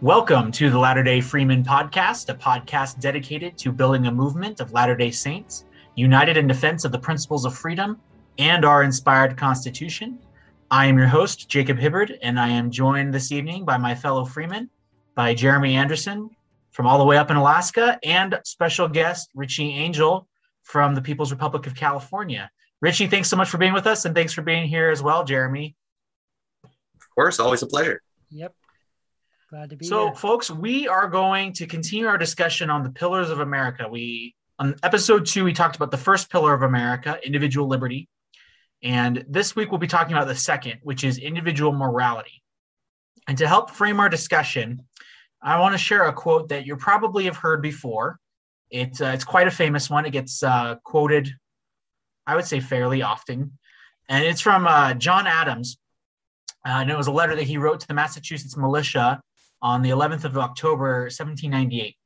Welcome to the Latter day Freemen podcast, a podcast dedicated to building a movement of Latter day Saints united in defense of the principles of freedom and our inspired Constitution. I am your host, Jacob Hibbard, and I am joined this evening by my fellow Freeman, by Jeremy Anderson from all the way up in Alaska, and special guest Richie Angel from the People's Republic of California. Richie, thanks so much for being with us, and thanks for being here as well, Jeremy. Of course, always a pleasure. Yep. Glad to be so, here. folks, we are going to continue our discussion on the pillars of America. We on episode two, we talked about the first pillar of America, individual liberty, and this week we'll be talking about the second, which is individual morality. And to help frame our discussion, I want to share a quote that you probably have heard before. It's uh, it's quite a famous one. It gets uh, quoted, I would say, fairly often, and it's from uh, John Adams. Uh, and it was a letter that he wrote to the Massachusetts militia on the 11th of October, 1798.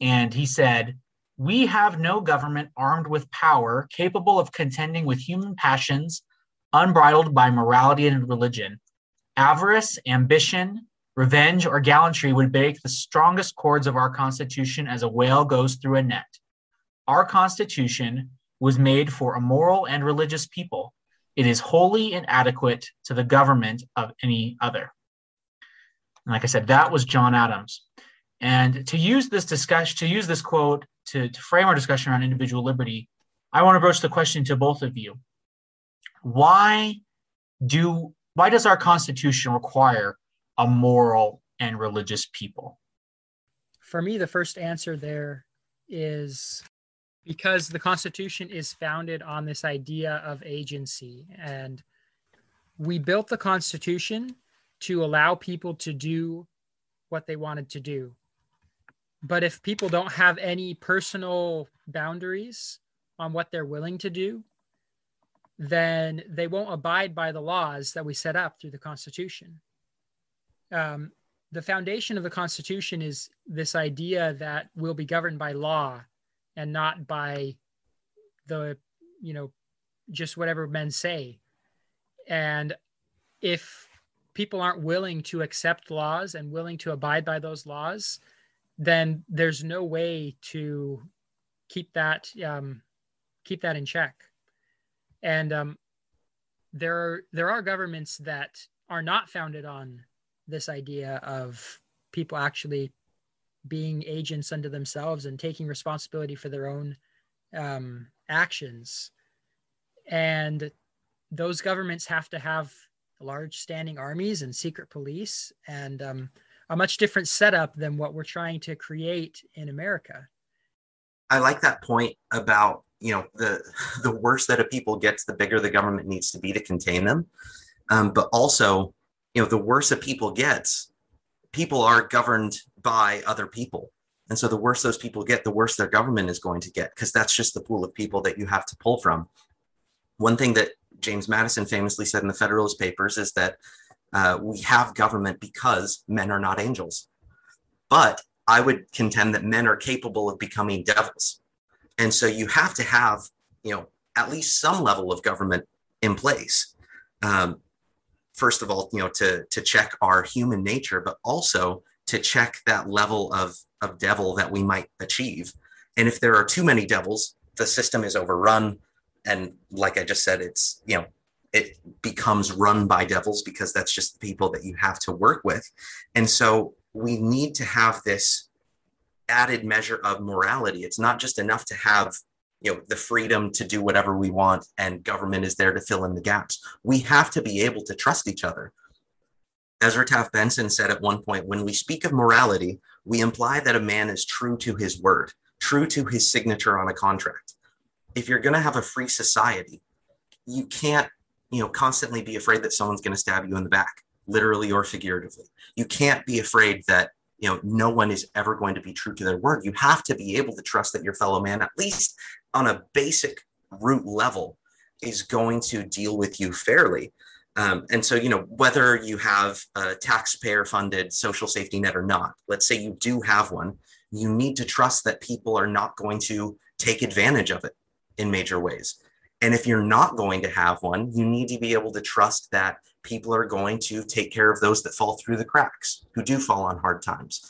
And he said, We have no government armed with power capable of contending with human passions, unbridled by morality and religion. Avarice, ambition, revenge, or gallantry would break the strongest cords of our Constitution as a whale goes through a net. Our Constitution was made for a moral and religious people. It is wholly inadequate to the government of any other. And like I said, that was John Adams. And to use this discussion, to use this quote to, to frame our discussion around individual liberty, I want to broach the question to both of you. Why do why does our Constitution require a moral and religious people? For me, the first answer there is because the Constitution is founded on this idea of agency. And we built the Constitution to allow people to do what they wanted to do. But if people don't have any personal boundaries on what they're willing to do, then they won't abide by the laws that we set up through the Constitution. Um, the foundation of the Constitution is this idea that we'll be governed by law and not by the, you know, just whatever men say. And if people aren't willing to accept laws and willing to abide by those laws, then there's no way to keep that um, keep that in check. And um, there are there are governments that are not founded on this idea of people actually being agents unto themselves and taking responsibility for their own um, actions. And those governments have to have large standing armies and secret police and um, a much different setup than what we're trying to create in America. I like that point about you know the the worse that a people gets, the bigger the government needs to be to contain them. Um, but also, you know, the worse a people gets, people are governed by other people. And so the worse those people get, the worse their government is going to get, because that's just the pool of people that you have to pull from. One thing that James Madison famously said in the Federalist Papers is that uh, we have government because men are not angels. But I would contend that men are capable of becoming devils. And so you have to have, you know, at least some level of government in place. Um, first of all, you know, to to check our human nature, but also to check that level of of devil that we might achieve. And if there are too many devils, the system is overrun. And like I just said, it's you know it becomes run by devils because that's just the people that you have to work with. And so we need to have this added measure of morality. It's not just enough to have you know the freedom to do whatever we want and government is there to fill in the gaps. We have to be able to trust each other. Ezra Taft Benson said at one point when we speak of morality, we imply that a man is true to his word, true to his signature on a contract. If you're going to have a free society, you can't you know constantly be afraid that someone's going to stab you in the back literally or figuratively. You can't be afraid that you know no one is ever going to be true to their word. You have to be able to trust that your fellow man at least on a basic root level is going to deal with you fairly. Um, and so you know whether you have a taxpayer funded social safety net or not let's say you do have one you need to trust that people are not going to take advantage of it in major ways And if you're not going to have one, you need to be able to trust that people are going to take care of those that fall through the cracks, who do fall on hard times.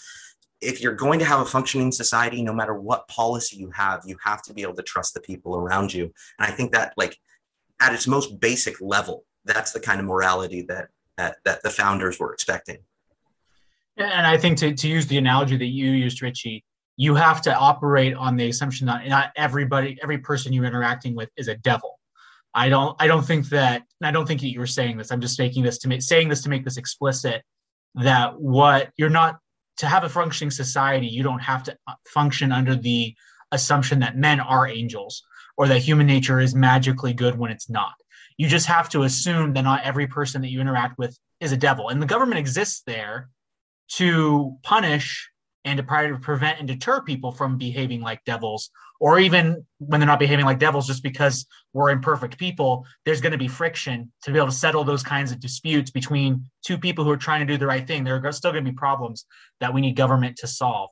If you're going to have a functioning society, no matter what policy you have, you have to be able to trust the people around you. And I think that, like, at its most basic level, that's the kind of morality that that, that the founders were expecting. And I think to, to use the analogy that you used, Richie, you have to operate on the assumption that not everybody, every person you're interacting with is a devil. I don't, I don't think that, I don't think that you were saying this. I'm just making this to make, saying this to make this explicit that what you're not to have a functioning society, you don't have to function under the assumption that men are angels or that human nature is magically good when it's not. You just have to assume that not every person that you interact with is a devil. And the government exists there to punish and to try to prevent and deter people from behaving like devils or even when they're not behaving like devils just because we're imperfect people there's going to be friction to be able to settle those kinds of disputes between two people who are trying to do the right thing. There are still going to be problems that we need government to solve.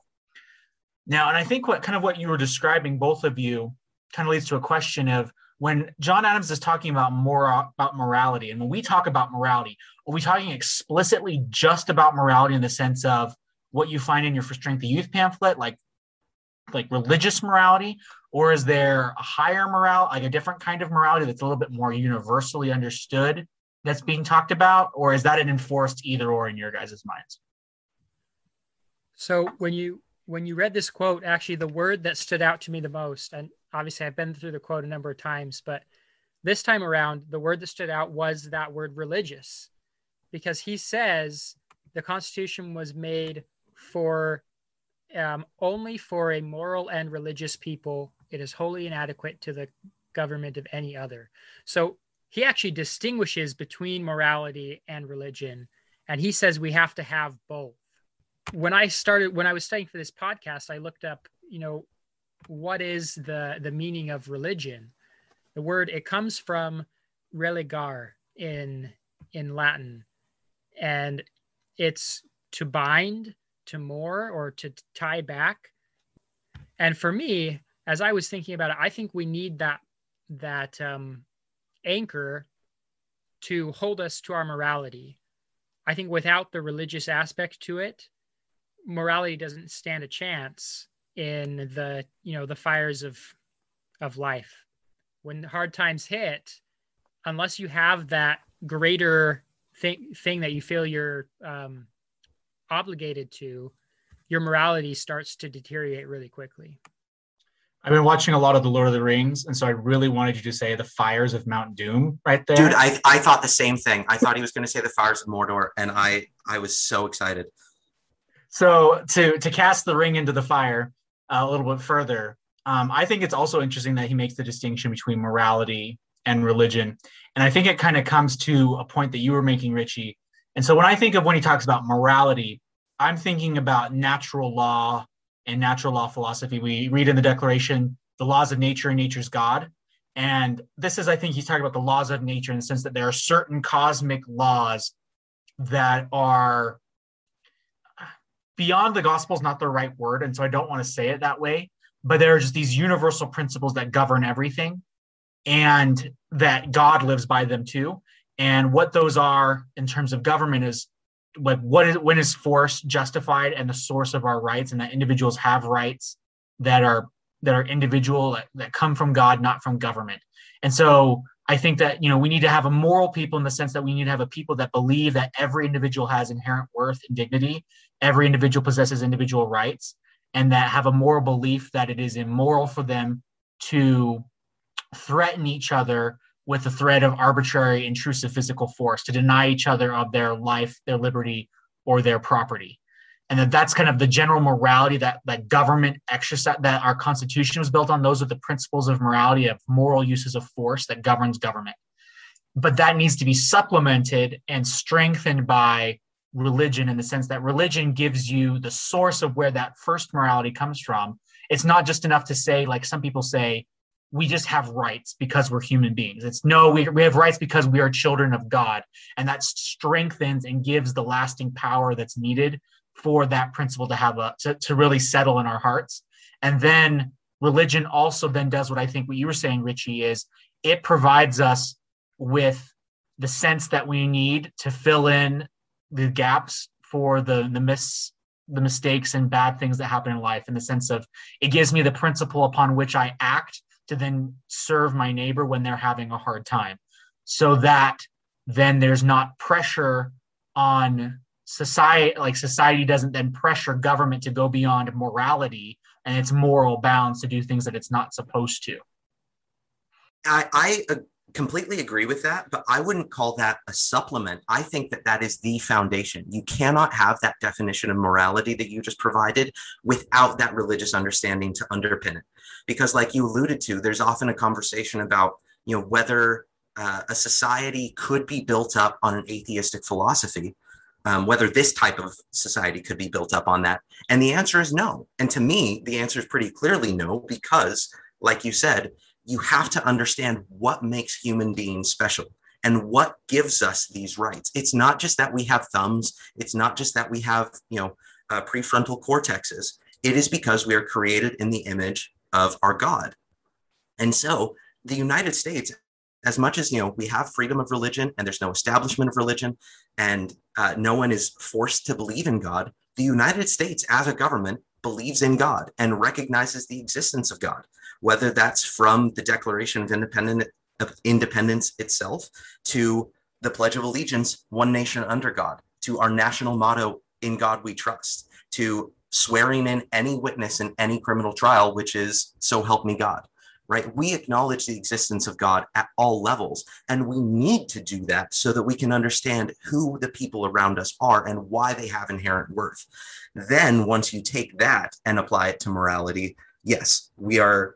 Now and i think what kind of what you were describing both of you kind of leads to a question of when john adams is talking about more about morality and when we talk about morality are we talking explicitly just about morality in the sense of what you find in your for strength of youth pamphlet like like religious morality? Or is there a higher morale like a different kind of morality that's a little bit more universally understood that's being talked about? Or is that an enforced either or in your guys' minds? So when you when you read this quote actually the word that stood out to me the most and obviously i've been through the quote a number of times but this time around the word that stood out was that word religious. Because he says the constitution was made for um, only for a moral and religious people. It is wholly inadequate to the government of any other. So he actually distinguishes between morality and religion, and he says we have to have both. When I started, when I was studying for this podcast, I looked up, you know, what is the the meaning of religion? The word it comes from religare in in Latin, and it's to bind, to more or to tie back. And for me, as I was thinking about it, I think we need that that um, anchor to hold us to our morality. I think without the religious aspect to it, morality doesn't stand a chance in the you know the fires of of life. When hard times hit, unless you have that greater thing thing that you feel you're um, obligated to, your morality starts to deteriorate really quickly. I've been watching a lot of the Lord of the Rings, and so I really wanted you to say the fires of Mount Doom right there. Dude, I, I thought the same thing. I thought he was going to say the fires of Mordor, and I I was so excited. So to to cast the ring into the fire uh, a little bit further, um, I think it's also interesting that he makes the distinction between morality and religion, and I think it kind of comes to a point that you were making, Richie, and so when I think of when he talks about morality, I'm thinking about natural law and natural law philosophy. We read in the Declaration the laws of nature and nature's God. And this is, I think, he's talking about the laws of nature in the sense that there are certain cosmic laws that are beyond the gospel is not the right word. And so I don't want to say it that way, but there are just these universal principles that govern everything and that God lives by them too and what those are in terms of government is like what is when is force justified and the source of our rights and that individuals have rights that are that are individual that, that come from god not from government. And so i think that you know we need to have a moral people in the sense that we need to have a people that believe that every individual has inherent worth and dignity every individual possesses individual rights and that have a moral belief that it is immoral for them to threaten each other with the threat of arbitrary intrusive physical force to deny each other of their life their liberty or their property. And that that's kind of the general morality that that government exercise that our constitution was built on. Those are the principles of morality of moral uses of force that governs government. But that needs to be supplemented and strengthened by religion in the sense that religion gives you the source of where that first morality comes from. It's not just enough to say like some people say we just have rights because we're human beings. It's no, we, we have rights because we are children of God. And that strengthens and gives the lasting power that's needed for that principle to have a to, to really settle in our hearts. And then religion also then does what I think what you were saying, Richie, is it provides us with the sense that we need to fill in the gaps for the the miss the mistakes and bad things that happen in life in the sense of it gives me the principle upon which I act to then serve my neighbor when they're having a hard time. So that then there's not pressure on society like society doesn't then pressure government to go beyond morality and its moral bounds to do things that it's not supposed to. I, I completely agree with that, but I wouldn't call that a supplement. I think that that is the foundation. You cannot have that definition of morality that you just provided without that religious understanding to underpin it. Because, like you alluded to, there's often a conversation about you know whether uh, a society could be built up on an atheistic philosophy. Um, whether this type of society could be built up on that. And the answer is no. And to me, the answer is pretty clearly no, because, like you said, you have to understand what makes human beings special and what gives us these rights. It's not just that we have thumbs. It's not just that we have, you know, uh, prefrontal cortexes. It is because we are created in the image of our God. And so the United States, as much as, you know, we have freedom of religion and there's no establishment of religion and uh, no one is forced to believe in God, the United States as a government believes in God and recognizes the existence of God whether that's from the Declaration of Independent, of Independence itself to the Pledge of Allegiance, one nation under God, to our national motto, in God we trust, to swearing in any witness in any criminal trial, which is so help me God right? We acknowledge the existence of God at all levels, and we need to do that so that we can understand who the people around us are and why they have inherent worth. Then, once you take that and apply it to morality, yes, we are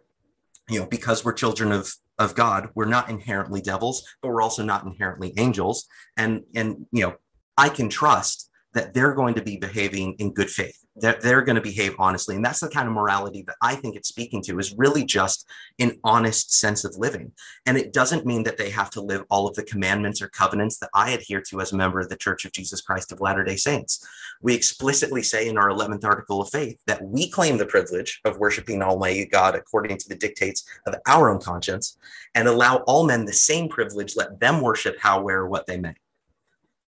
you know, because we're children of of God, we're not inherently devils, but we're also not inherently angels. And and you know, I can trust that they're going to be behaving in good faith that they're going to behave honestly. And that's the kind of morality that i think it's speaking to is really just an honest sense of living. And it doesn't mean that they have to live all of the commandments or covenants that i adhere to as a member of the church of jesus christ of latter day saints. We explicitly say in our 11th article of faith that we claim the privilege of worshiping almighty god according to the dictates of our own conscience and allow all men the same privilege let them worship how where what they may.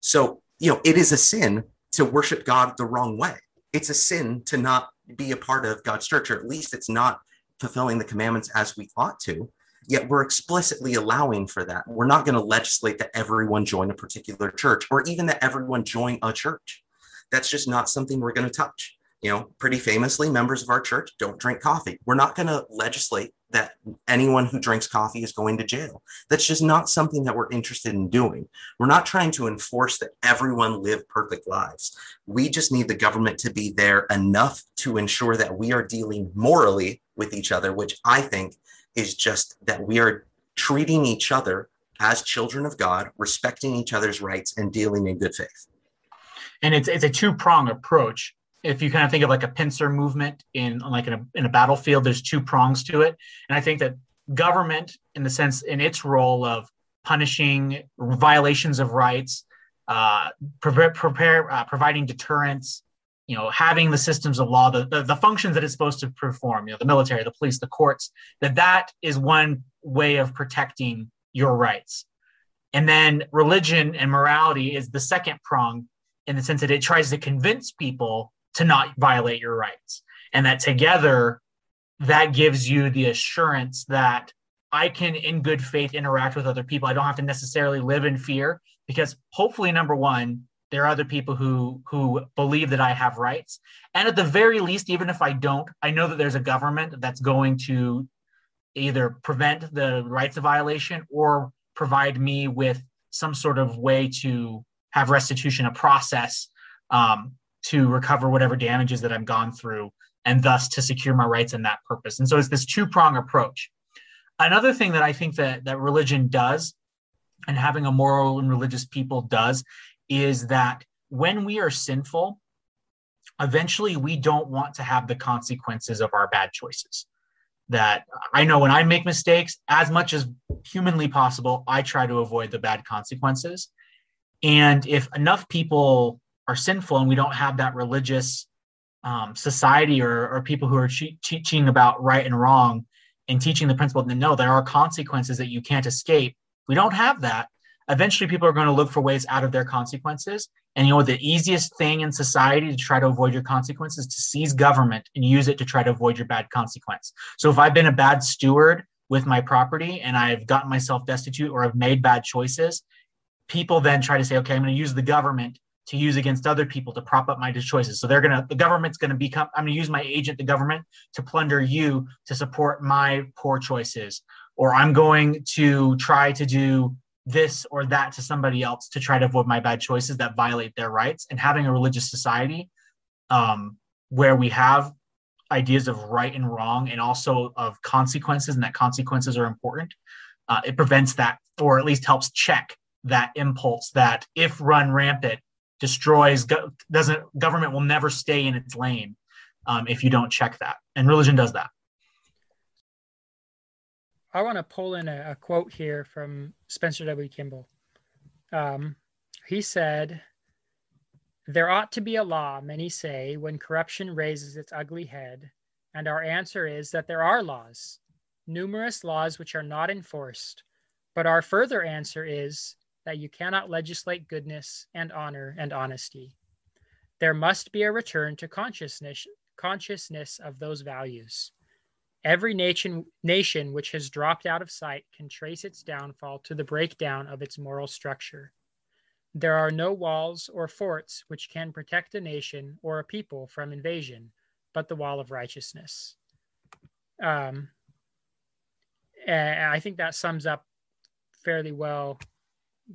So you know it is a sin to worship god the wrong way it's a sin to not be a part of God's church, or at least it's not fulfilling the commandments as we ought to. Yet we're explicitly allowing for that. We're not going to legislate that everyone join a particular church or even that everyone join a church. That's just not something we're going to touch you know, pretty famously, members of our church don't drink coffee. We're not going to legislate that anyone who drinks coffee is going to jail. That's just not something that we're interested in doing. We're not trying to enforce that everyone live perfect lives. We just need the government to be there enough to ensure that we are dealing morally with each other, which I think is just that we are treating each other as children of God, respecting each other's rights, and dealing in good faith. And it's, it's a two prong approach if you kind of think of like a pincer movement in like in a, in a battlefield there's two prongs to it. And i think that government in the sense in its role of punishing violations of rights uh, prepare, prepare uh, providing deterrence you know having the systems of law the, the, the functions that it's supposed to perform you know the military the police the courts that that is one way of protecting your rights. And then religion and morality is the second prong in the sense that it tries to convince people to not violate your rights. And that together, that gives you the assurance that I can, in good faith, interact with other people. I don't have to necessarily live in fear because hopefully, number one, there are other people who who believe that I have rights. And at the very least, even if I don't, I know that there's a government that's going to either prevent the rights of violation or provide me with some sort of way to have restitution, a process um, to recover whatever damages that I've gone through and thus to secure my rights in that purpose. And so it's this two prong approach. Another thing that I think that, that religion does and having a moral and religious people does is that when we are sinful, eventually we don't want to have the consequences of our bad choices. That I know when I make mistakes, as much as humanly possible, I try to avoid the bad consequences. And if enough people are sinful and we don't have that religious um, society or, or people who are che- teaching about right and wrong and teaching the principle that no, there are consequences that you can't escape. We don't have that. Eventually, people are going to look for ways out of their consequences. And you know, the easiest thing in society to try to avoid your consequences to seize government and use it to try to avoid your bad consequence. So if I've been a bad steward with my property and I've gotten myself destitute or I've made bad choices, people then try to say, okay, I'm going to use the government to use against other people to prop up my choices. So they're to, the government's to become, I'm to use my agent, the government, to plunder you to support my poor choices. Or I'm going to try to do this or that to somebody else to try to avoid my bad choices that violate their rights. And having a religious society um, where we have ideas of right and wrong and also of consequences and that consequences are important, uh, it prevents that or at least helps check that impulse that if run rampant destroys go- doesn't government will never stay in its lane um, if you don't check that. And religion does that. I want to pull in a, a, quote here from spencer w. Kimball. Um, he said there ought to be a law many say when corruption raises its ugly head and our answer is that there are laws numerous laws which are not enforced. But our further answer is that you cannot legislate goodness and honor and honesty. There must be a return to consciousness, consciousness of those values. Every nation, nation which has dropped out of sight can trace its downfall to the breakdown of its moral structure. There are no walls or forts which can protect a nation or a people from invasion, but the wall of righteousness. Um, I think that sums up fairly well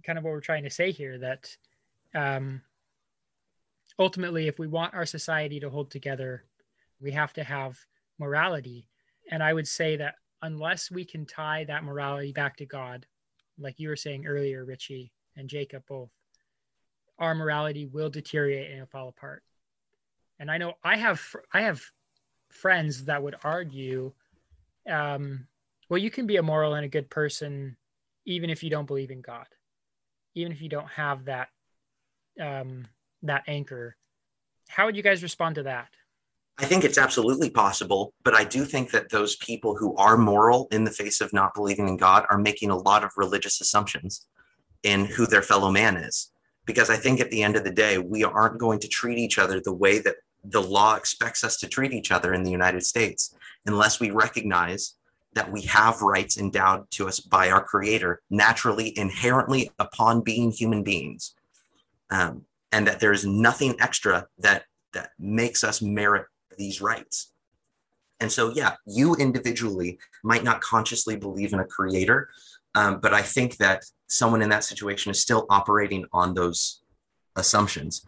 kind of what we're trying to say here that um, ultimately, if we want our society to hold together, we have to have morality. And I would say that unless we can tie that morality back to God, like you were saying earlier, Richie and Jacob both, our morality will deteriorate and fall apart. And I know I have I have friends that would argue, um, well, you can be a moral and a good person even if you don't believe in God even if you don't have that um, that anchor. How would you guys respond to that? I think it's absolutely possible, but I do think that those people who are moral in the face of not believing in God are making a lot of religious assumptions in who their fellow man is. Because I think at the end of the day, we aren't going to treat each other the way that the law expects us to treat each other in the United States unless we recognize that we have rights endowed to us by our creator naturally inherently upon being human beings. Um, and that there's nothing extra that that makes us merit these rights. And so yeah you individually might not consciously believe in a creator um, but i think that someone in that situation is still operating on those assumptions.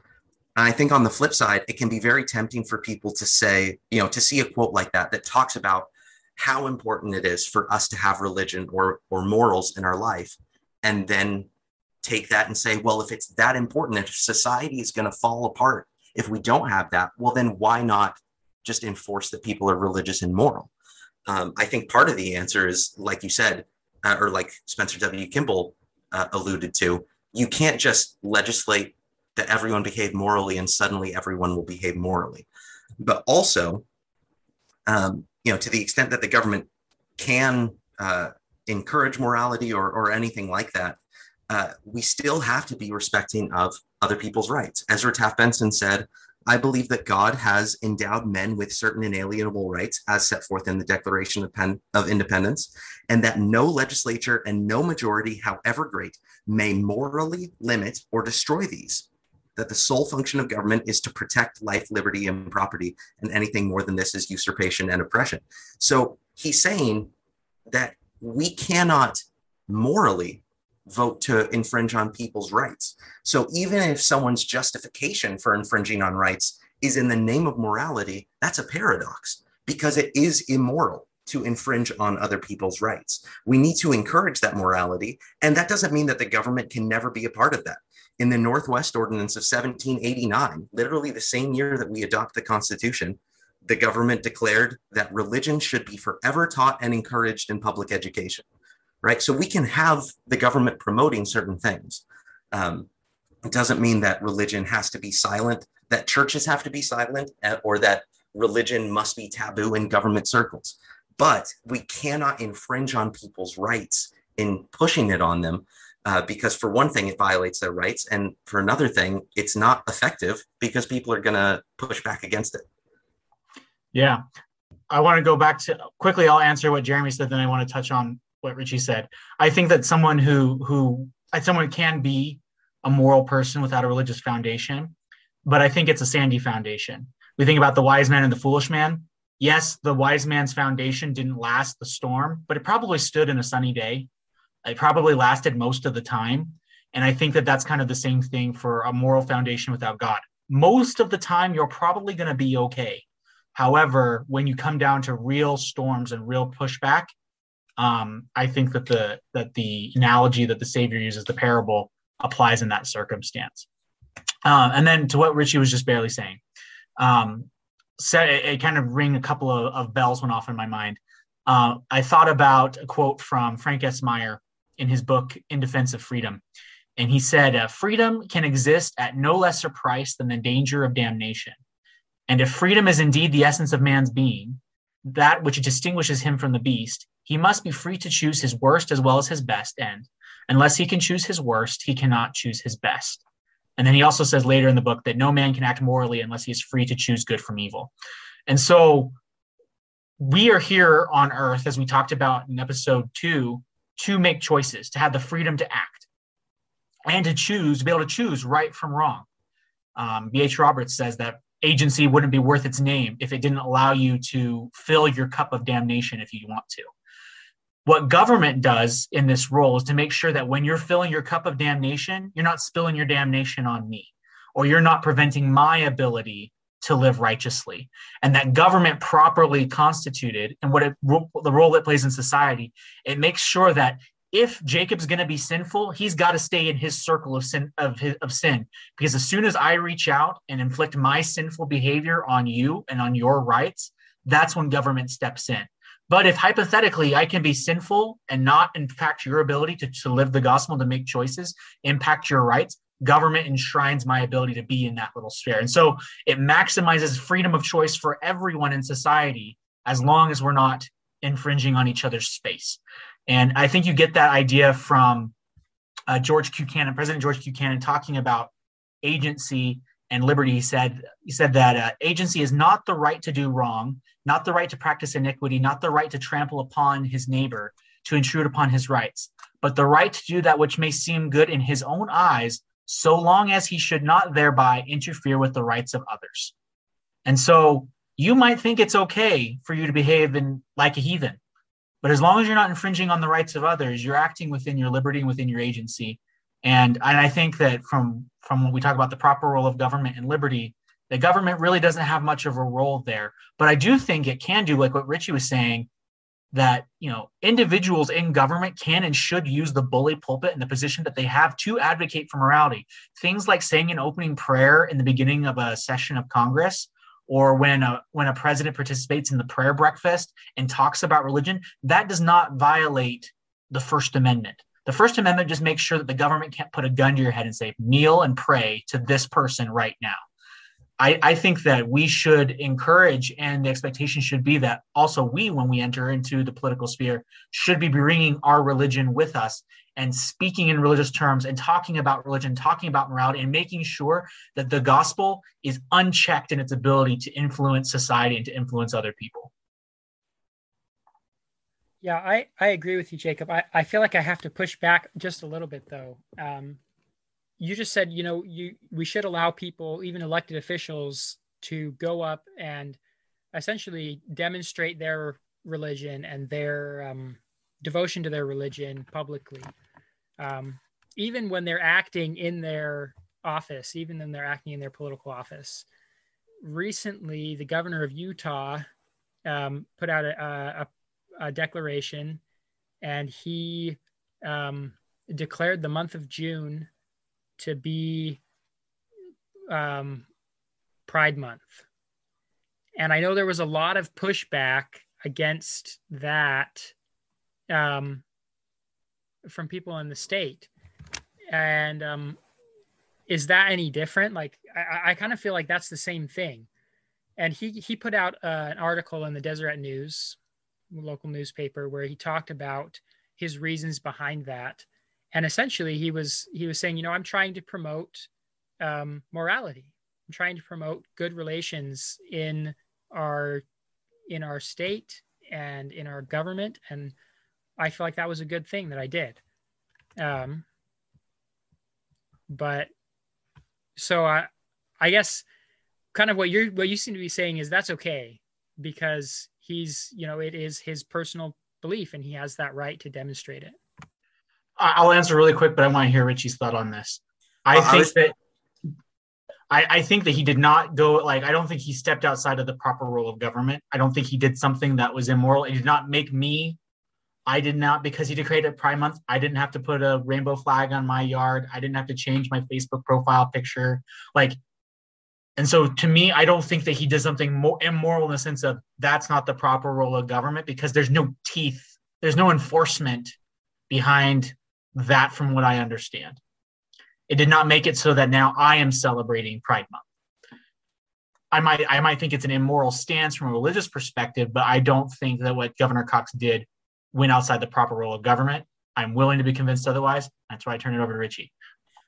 And I think on the flip side, it can be very tempting for people to say, you know, to see a quote like that that talks about how important it is for us to have religion or or morals in our life and then take that and say well if it's that important if society is going to fall apart if we don't have that well then why not just enforce that people are religious and moral? Um, i think part of the answer is like you said uh, or like spencer w. Kimball uh, alluded to you can't just legislate that everyone behave morally and suddenly everyone will behave morally. But also um, you know, to the extent that the government can uh, encourage morality or, or anything like that, uh, we still have to be respecting of other people's rights. Ezra Taft Benson said, I believe that God has endowed men with certain inalienable rights as set forth in the Declaration of, Pen- of Independence, and that no legislature and no majority, however great, may morally limit or destroy these that the sole function of government is to protect life, liberty, and property, and anything more than this is usurpation and oppression. So he's saying that we cannot morally vote to infringe on people's rights. So even if someone's justification for infringing on rights is in the name of morality, that's a paradox because it is immoral to infringe on other people's rights. We need to encourage that morality. And that doesn't mean that the government can never be a part of that in the Northwest Ordinance of 1789, literally the same year that we adopt the Constitution, the government declared that religion should be forever taught and encouraged in public education. Right. So we can have the government promoting certain things. Um, it doesn't mean that religion has to be silent, that churches have to be silent, uh, or that religion must be taboo in government circles. but we cannot infringe on people's rights in pushing it on them uh, because for one thing it violates their rights and for another thing it's not effective because people are going to push back against it. Yeah. I want to go back to quickly i'll answer what jeremy said then i want to touch on what richie said. I think that someone who who someone can be a moral person without a religious foundation but i think it's a sandy foundation. We think about the wise man and the foolish man. Yes the wise man's foundation didn't last the storm but it probably stood in a sunny day it probably lasted most of the time. And I think that that's kind of the same thing for a moral foundation without God. Most of the time, you're probably going to be okay. However, when you come down to real storms and real pushback, um, I think that the that the analogy that the Savior uses, the parable, applies in that circumstance. Uh, and then to what Richie was just barely saying, um, it, it, kind of ring a couple of, of bells went off in my mind. Uh, I thought about a quote from Frank S. Meyer in his book In Defense of Freedom. And he said, uh, Freedom can exist at no lesser price than the danger of damnation. And if freedom is indeed the essence of man's being, that which distinguishes him from the beast, he must be free to choose his worst as well as his best end. Unless he can choose his worst, he cannot choose his best. And then he also says later in the book that no man can act morally unless he is free to choose good from evil. And so we are here on earth, as we talked about in episode two, to make choices, to have the freedom to act, and to choose, to be able to choose right from wrong. Um, B.H. Roberts says that agency wouldn't be worth its name if it didn't allow you to fill your cup of damnation if you want to. What government does in this role is to make sure that when you're filling your cup of damnation, you're not spilling your damnation on me, or you're not preventing my ability to live righteously. And that government properly constituted and what it, the role it plays in society it makes sure that if jacob's going to be sinful he's got to stay in his circle of sin of, his, of sin. Because as soon as i reach out and inflict my sinful behavior on you and on your rights that's when government steps in. But if hypothetically I can be sinful and not impact your ability to, to live the gospel, to make choices, impact your rights, government enshrines my ability to be in that little sphere. And so it maximizes freedom of choice for everyone in society as long as we're not infringing on each other's space. And I think you get that idea from uh, George Q. Cannon, President George Q. Cannon, talking about agency and liberty. He said he said that uh, agency is not the right to do wrong, not the right to practice iniquity, not the right to trample upon his neighbor, to intrude upon his rights, but the right to do that which may seem good in his own eyes so long as he should not thereby interfere with the rights of others. And so you might think it's okay for you to behave in, like a heathen, but as long as you're not infringing on the rights of others, you're acting within your liberty and within your agency. And, and I think that from, from when we talk about the proper role of government and liberty, the government really doesn't have much of a role there. But I do think it can do, like what Richie was saying, that you know individuals in government can and should use the bully pulpit and the position that they have to advocate for morality. Things like saying an opening prayer in the beginning of a session of congress or when a when a president participates in the prayer breakfast and talks about religion that does not violate the first amendment. The first amendment just makes sure that the government can't put a gun to your head and say kneel and pray to this person right now I, I think that we should encourage, and the expectation should be that also we, when we enter into the political sphere, should be bringing our religion with us and speaking in religious terms and talking about religion, talking about morality, and making sure that the gospel is unchecked in its ability to influence society and to influence other people. Yeah, I, I agree with you, Jacob. I, I feel like I have to push back just a little bit, though. Um, you just said you know you we should allow people even elected officials to go up and essentially demonstrate their religion and their um, devotion to their religion publicly. Um, even when they're acting in their office even when they're acting in their political office. Recently the governor of utah um, put out a, a, a, declaration and he um, declared the month of june to be um, Pride Month. And I know there was a lot of pushback against that um, from people in the state. And um, is that any different? Like, I, I kind of feel like that's the same thing. And he, he put out uh, an article in the Deseret News local newspaper where he talked about his reasons behind that and essentially he was he was saying you know i'm trying to promote um, morality. I'm trying to promote good relations in our in our state and in our government. And i feel like that was a good thing that i did. Um, but so i i guess kind of what you're what you seem to be saying is that's okay because he's you know it is his personal belief and he has that right to demonstrate it i'll answer really quick but i want to hear richie's thought on this i uh, think I was- that I, I, think that he did not go like I don't think he stepped outside of the proper role of government. I don't think he did something that was immoral. It did not make me. I did not because he declared Pride Month. I didn't have to put a rainbow flag on my yard. I didn't have to change my Facebook profile picture. Like and so to me, I don't think that he did something more immoral in the sense of that's not the proper role of government because there's no teeth, there's no enforcement behind that from what I understand. It did not make it so that now I am celebrating Pride Month. I might I might think it's an immoral stance from a religious perspective, but I don't think that what Governor Cox did went outside the proper role of government. I'm willing to be convinced otherwise. That's why I turn it over to Richie.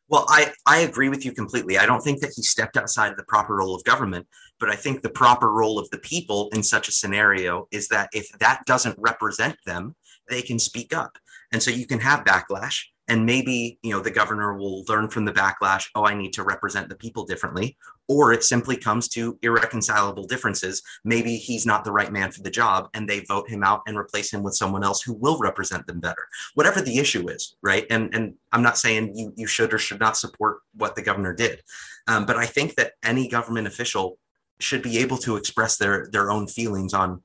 Well, I, I agree with you completely. I don't think that he stepped outside the proper role of government, but I think the proper role of the people in such a scenario is that if that doesn't represent them, they can speak up. And so you can have backlash and maybe you know the governor will learn from the backlash oh i need to represent the people differently or it simply comes to irreconcilable differences. Maybe he's not the right man for the job and they vote him out and replace him with someone else who will represent them better. Whatever the issue is right? And and i'm not saying you you should or should not support what the governor did. Um, but i think that any government official should be able to express their their own feelings on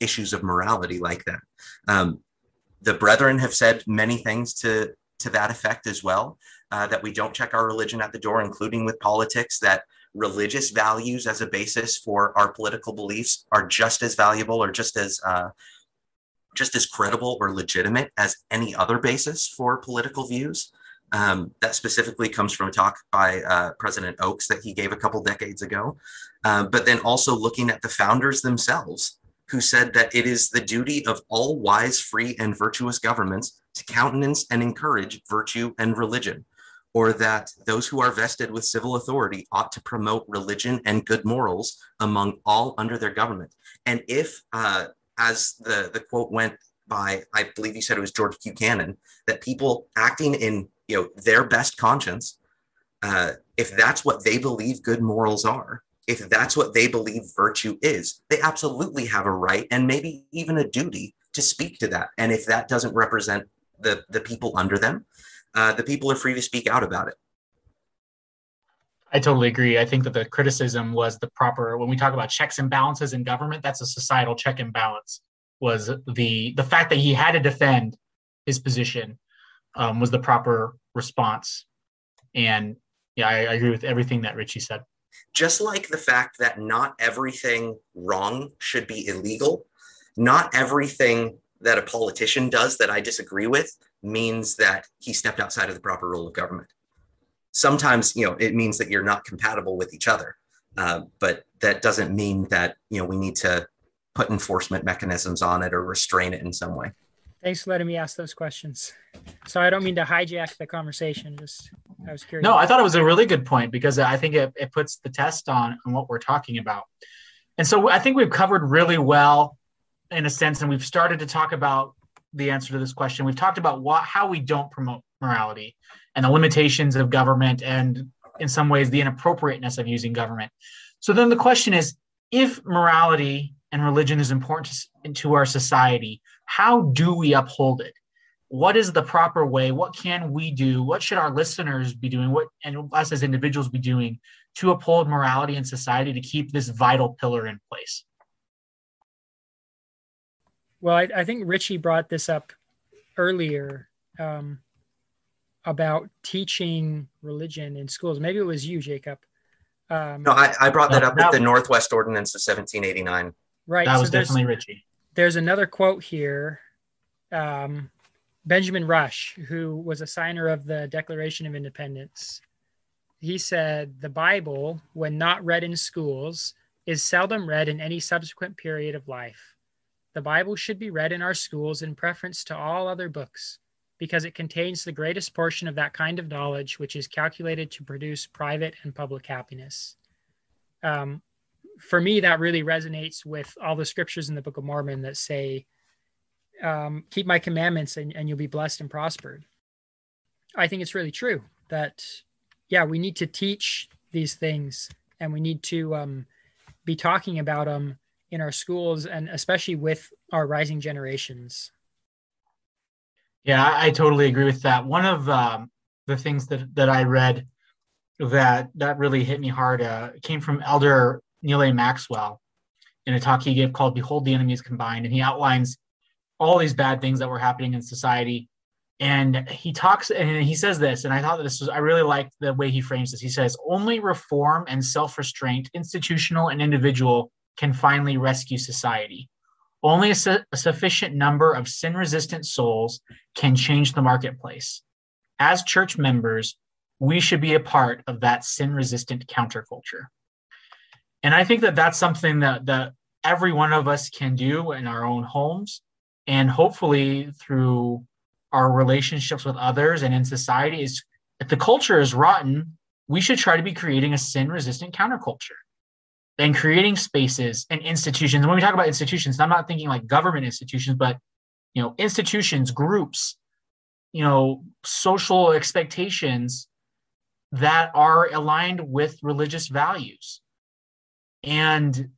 issues of morality like that. Um, the brethren have said many things to to that effect as well. Uh, that we don't check our religion at the door, including with politics. That religious values as a basis for our political beliefs are just as valuable or just as uh, just as credible or legitimate as any other basis for political views. Um, that specifically comes from a talk by uh, President Oaks that he gave a couple decades ago. Uh, but then also looking at the founders themselves, who said that it is the duty of all wise, free, and virtuous governments to countenance and encourage virtue and religion, or that those who are vested with civil authority ought to promote religion and good morals among all under their government. And if, uh, as the, the quote went by, I believe you said it was George Q. Cannon, that people acting in you know their best conscience, uh, if that's what they believe good morals are, if that's what they believe virtue is, they absolutely have a right and maybe even a duty to speak to that. And if that doesn't represent the the people under them, uh, the people are free to speak out about it. I totally agree. I think that the criticism was the proper when we talk about checks and balances in government, that's a societal check and balance. Was the the fact that he had to defend his position um, was the proper response, and yeah, I, I agree with everything that Richie said. Just like the fact that not everything wrong should be illegal, not everything that a politician does that I disagree with means that he stepped outside of the proper role of government. Sometimes, you know, it means that you're not compatible with each other, uh, but that doesn't mean that you know we need to put enforcement mechanisms on it or restrain it in some way. Thanks for letting me ask those questions. So I don't mean to hijack the conversation. Just I was curious. No, I thought it was a really good point because I think it, it puts the test on on what we're talking about. And so I think we've covered really well in a sense, and we've started to talk about the answer to this question. We've talked about what, how we don't promote morality and the limitations of government and in some ways the inappropriateness of using government. So then the question is if morality and religion is important to, to our society, how do we uphold it? What is the proper way? What can we do? What should our listeners be doing? What and us as individuals be doing to uphold morality in society to keep this vital pillar in place? Well, I, I think Richie brought this up earlier um, about teaching religion in schools. Maybe it was you, Jacob. Um, no, I, I brought that up with the Northwest Ordinance of 1789. Right. That was definitely Richie. There's another quote here. Um, Benjamin Rush, who was a signer of the Declaration of Independence, he said, The Bible, when not read in schools, is seldom read in any subsequent period of life The Bible should be read in our schools in preference to all other books because it contains the greatest portion of that kind of knowledge which is calculated to produce private and public happiness. Um, for me, that really resonates with all the scriptures in the Book of Mormon that say, um, Keep my commandments and, and you'll be blessed and prospered. I think it's really true that, yeah, we need to teach these things and we need to um, be talking about them in our schools and especially with our rising generations. Yeah, I, totally agree with that. One of um, the things that that I read that that really hit me hard uh, came from Elder Neal A. Maxwell in a talk he gave called "Behold the Enemies Combined," and he outlines all these bad things that were happening in society. And he talks and he says this, and I thought that this was I really liked the way he frames this. He says, "Only reform and self-restraint, institutional and individual, can finally rescue society." Only a, su- a sufficient number of sin resistant souls can change the marketplace. As church members, we should be a part of that sin resistant counterculture. And I think that that's something that, that every one of us can do in our own homes and hopefully through our relationships with others and in society is if the culture is rotten, we should try to be creating a sin resistant counterculture and creating spaces and institutions. When we talk about institutions, I'm not thinking like government institutions, but you know, institutions, groups, you know, social expectations that are aligned with religious values. And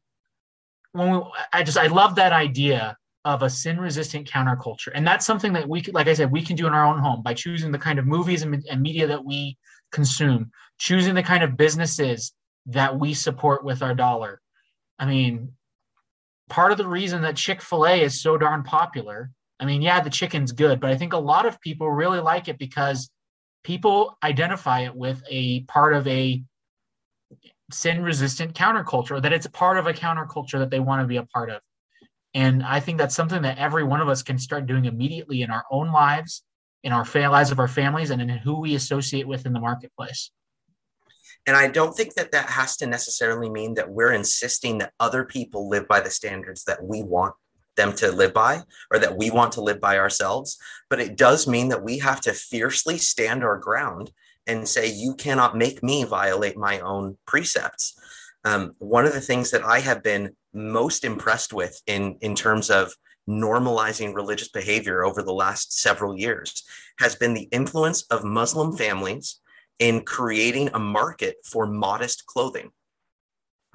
when we, I just I love that idea of a sin resistant counterculture. And that's something that we could, like I said, we can do in our own home by choosing the kind of movies and, and media that we consume, choosing the kind of businesses that we support with our dollar. I mean, part of the reason that Chick fil A is so darn popular, I mean, yeah, the chicken's good, but I think a lot of people really like it because people identify it with a part of a sin resistant counterculture, that it's part of a counterculture that they want to be a part of. And I think that's something that every one of us can start doing immediately in our own lives, in our lives of our families, and in who we associate with in the marketplace. And I don't think that that has to necessarily mean that we're insisting that other people live by the standards that we want them to live by or that we want to live by ourselves. But it does mean that we have to fiercely stand our ground and say, you cannot make me violate my own precepts. Um, one of the things that I have been most impressed with in, in terms of normalizing religious behavior over the last several years has been the influence of Muslim families in creating a market for modest clothing.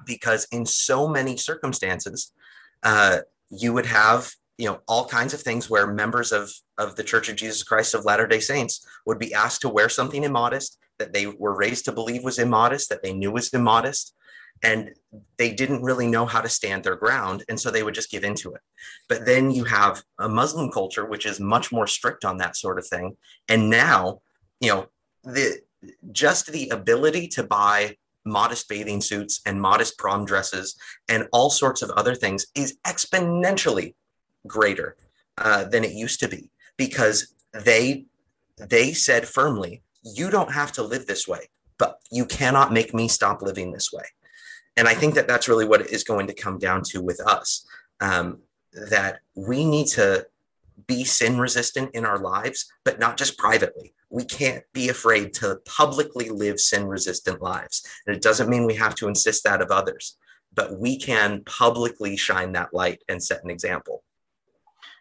Because in so many circumstances, uh, you would have you know all kinds of things where members of of the Church of Jesus Christ of Latter Day Saints would be asked to wear something immodest that they were raised to believe was immodest, that they knew was immodest, and they didn't really know how to stand their ground, and so they would just give into it. But then you have a Muslim culture which is much more strict on that sort of thing, and now you know the just the ability to buy modest bathing suits and modest prom dresses and all sorts of other things is exponentially greater uh, than it used to be because they they said firmly you don't have to live this way but you cannot make me stop living this way and i think that that's really what it is going to come down to with us um, that we need to be sin resistant in our lives but not just privately we can't be afraid to publicly live sin resistant lives. And it doesn't mean we have to insist that of others, but we can publicly shine that light and set an example.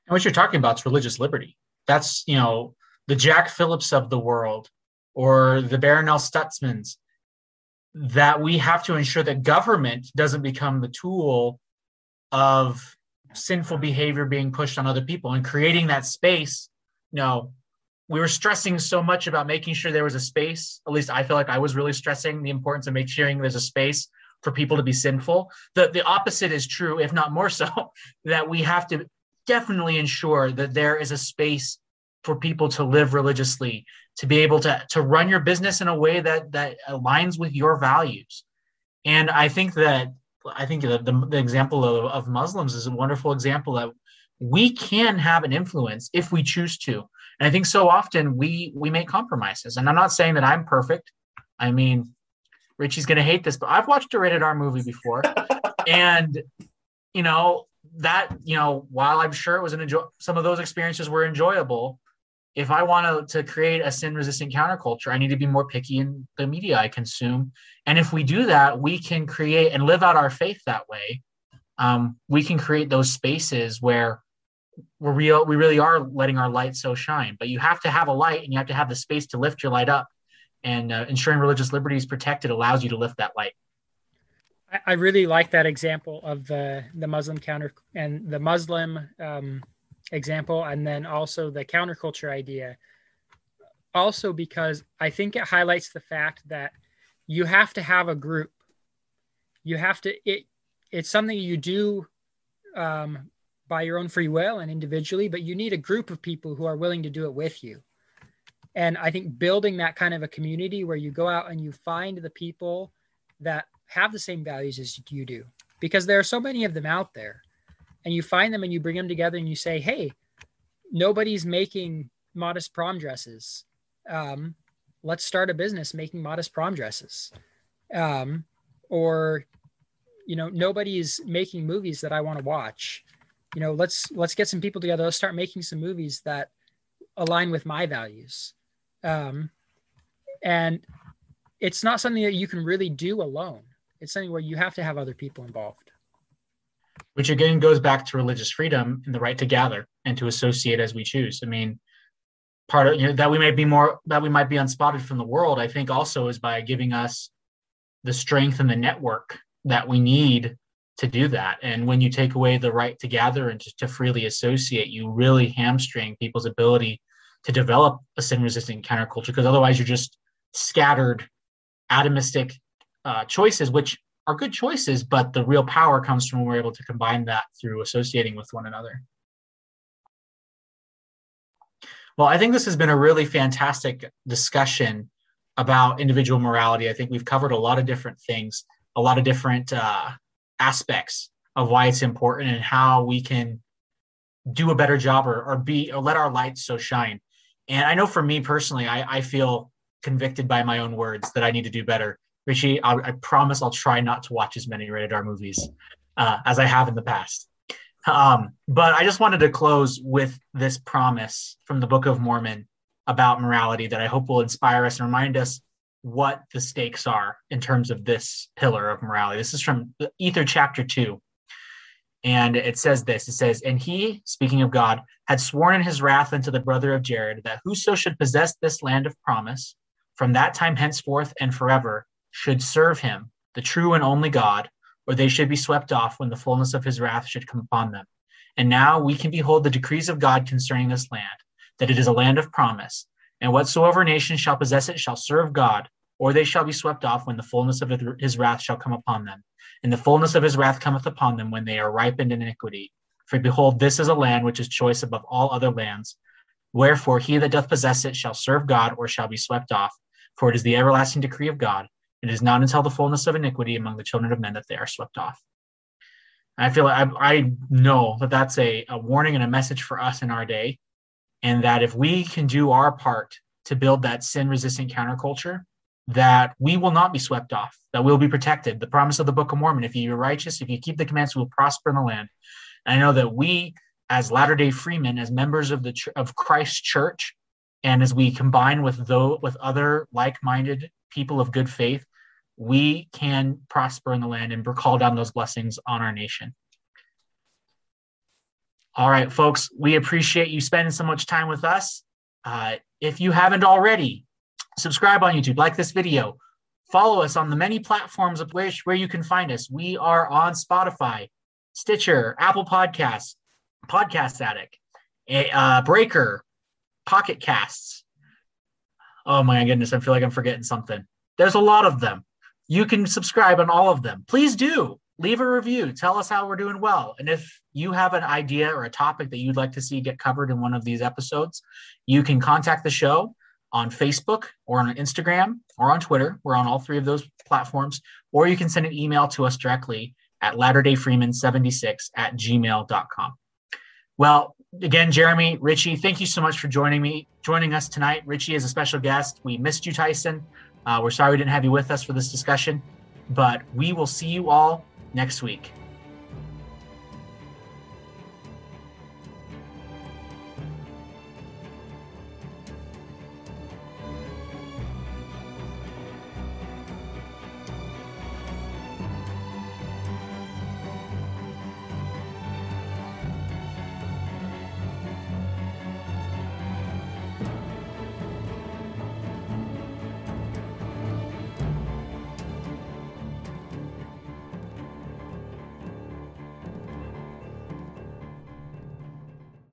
And what you're talking about is religious liberty. That's, you know, the Jack Phillips of the world or the Barronelle Stutzmans, that we have to ensure that government doesn't become the tool of sinful behavior being pushed on other people and creating that space. You know, we were stressing so much about making sure there was a space. At least I feel like I was really stressing the importance of making sure there's a space for people to be sinful. The the opposite is true, if not more so, that we have to definitely ensure that there is a space for people to live religiously, to be able to to run your business in a way that that aligns with your values. And I think that I think the, the, the example of, of Muslims is a wonderful example that we can have an influence if we choose to and I think so often we we make compromises. And I'm not saying that I'm perfect. I mean, Richie's gonna hate this, but I've watched a rated R movie before. and you know, that you know, while I'm sure it was an enjoy, some of those experiences were enjoyable. If I want to, to create a sin resistant counterculture, I need to be more picky in the media I consume. And if we do that, we can create and live out our faith that way. Um, we can create those spaces where we're real, we really are letting our light so shine. But you have to have a light and you have to have the space to lift your light up. And uh, ensuring religious liberty is protected allows you to lift that light. I really like that example of the the Muslim counter and the Muslim um, example, and then also the counterculture idea. Also, because I think it highlights the fact that you have to have a group. You have to it. It's something you do um, by your own free will and individually, but you need a group of people who are willing to do it with you. And I think building that kind of a community where you go out and you find the people that have the same values as you do because there are so many of them out there and you find them and you bring them together and you say hey nobody's making modest prom dresses. Um, let's start a business making modest prom dresses. Um, or you know nobody's making movies that i want to watch. You know let's let's get some people together. Let's start making some movies that align with my values. Um, and it's not something that you can really do alone. It's something where you have to have other people involved. Which again goes back to religious freedom and the right to gather and to associate as we choose. I mean, part of you know that we may be more that we might be unspotted from the world, I think also is by giving us the strength and the network that we need to do that. And when you take away the right to gather and to, to freely associate, you really hamstring people's ability to develop a sin resistant counterculture because otherwise you're just scattered atomistic uh, choices, which are good choices, but the real power comes from when we're able to combine that through associating with one another. Well, I think this has been a really fantastic discussion about individual morality. I think we've covered a lot of different things, a lot of different uh, aspects of why it's important and how we can do a better job or, or be or let our light so shine. And I know for me personally, I, I feel convicted by my own words that I need to do better. Richie, I, I, promise I'll try not to watch as many rated R movies uh, as I have in the past. Um, but I just wanted to close with this promise from the Book of Mormon about morality that I hope will inspire us and remind us what the stakes are in terms of this pillar of morality. This is from Ether chapter 2. And it says this it says, And he, speaking of God, had sworn in his wrath unto the brother of Jared that whoso should possess this land of promise from that time henceforth and forever should serve him, the true and only God, or they should be swept off when the fullness of his wrath should come upon them. And now we can behold the decrees of God concerning this land, that it is a land of promise, and whatsoever nation shall possess it shall serve God, or they shall be swept off when the fullness of his wrath shall come upon them. And the fullness of his wrath cometh upon them when they are ripened in iniquity. For behold, this is a land which is choice above all other lands. Wherefore he that doth possess it shall serve God, or shall be swept off. For it is the everlasting decree of God it is not until the fullness of iniquity among the children of men that they are swept off. And I feel like I, I know that that's a, a warning and a message for us in our day. And that if we can do our part to build that sin resistant counterculture, that we will not be swept off, that we'll be protected. The promise of the Book of Mormon if you're righteous, if you keep the commandments, we will prosper in the land. And I know that we, as Latter day Freemen, as members of the of Christ Church, and as we combine with those with other like minded people of good faith, we can prosper in the land and call down those blessings on our nation. All right, folks, we appreciate you spending so much time with us. Uh, if you haven't already, subscribe on YouTube, like this video, follow us on the many platforms of which where you can find us. We are on Spotify, Stitcher, Apple Podcasts, Podcast Addict, uh, Breaker, Pocket Casts. Oh my goodness, I feel like I'm forgetting something. There's a lot of them. You can subscribe on all of them. Please do leave a review. Tell us how we're doing well. And if you have an idea or a topic that you'd like to see get covered in one of these episodes, you can contact the show on Facebook or on Instagram or on Twitter. We're on all three of those platforms. Or you can send an email to us directly at latterdayfreemen76 at gmail.com. Well, again, Jeremy, Richie, thank you so much for joining me, joining us tonight. Richie is a special guest. We missed you, Tyson. Uh, we're sorry we didn't have you with us for this discussion, but we will see you all next week.